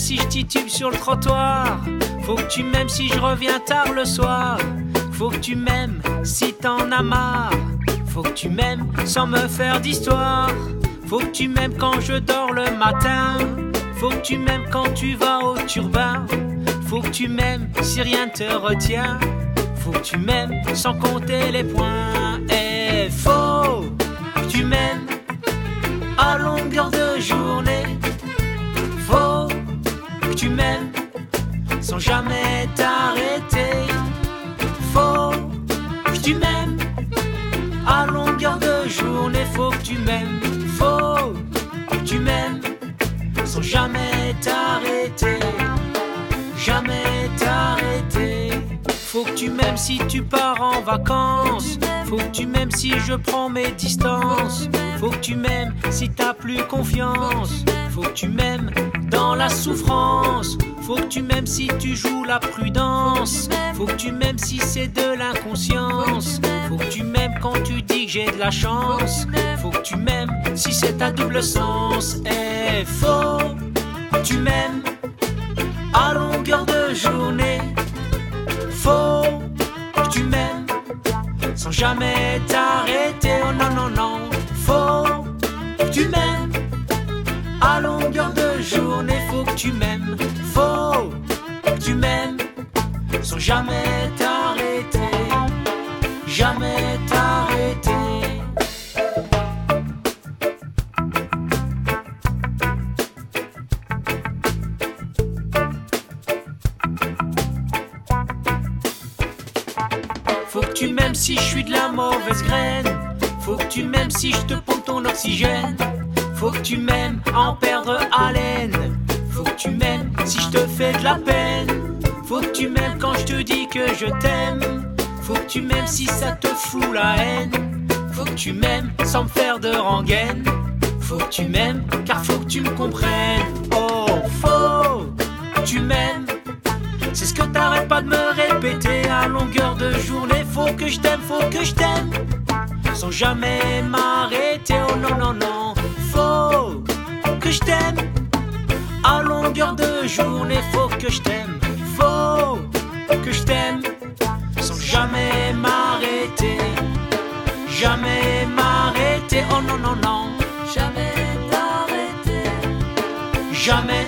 si je titube sur le trottoir. Faut que tu m'aimes si je reviens tard le soir. Faut que tu m'aimes si t'en as marre. Faut que tu m'aimes sans me faire d'histoire. Faut que tu m'aimes quand je dors le matin. Faut que tu m'aimes quand tu vas au turbin. Faut que tu m'aimes si rien te retient. Faut que tu m'aimes sans compter les points. Jamais t'arrêter. Faut que tu m'aimes à longueur de journée. Faut que tu m'aimes. Faut que tu m'aimes sans jamais t'arrêter. Jamais t'arrêter. Faut que tu m'aimes si tu pars en vacances. Faut que tu m'aimes si je prends mes distances. Faut que tu m'aimes si t'as plus confiance. Faut que tu m'aimes dans la souffrance. Faut que tu m'aimes si tu joues la prudence. Faut que tu m'aimes si c'est de l'inconscience. Faut que tu m'aimes quand tu dis que j'ai de la chance. Faut que tu m'aimes si c'est à double sens. Et faut que tu m'aimes à longueur de journée. Faut que tu m'aimes sans jamais t'arrêter. Oh non, non, non. Faut que tu m'aimes à longueur de journée. Faut que tu m'aimes. Jamais t'arrêter. Jamais t'arrêter. Faut que tu m'aimes si je suis de la mauvaise graine. Faut que tu m'aimes si je te pompe ton oxygène. Faut que tu m'aimes en perdre haleine. Faut que tu m'aimes si je te fais de la peine. Faut que tu m'aimes je te dis que je t'aime. Faut que tu m'aimes si ça te fout la haine. Faut que tu m'aimes sans me faire de rengaine. Faut que tu m'aimes car faut que tu me comprennes. Oh, faut que tu m'aimes. C'est ce que t'arrêtes pas de me répéter à longueur de journée. Faut que je t'aime, faut que je t'aime. Sans jamais m'arrêter. Oh non, non, non. Faut que je t'aime. À longueur de journée, faut que je t'aime. Faut que je t'aime. Sans jamais m'arrêter. Jamais m'arrêter. Oh non, non, non. Jamais t'arrêter. Jamais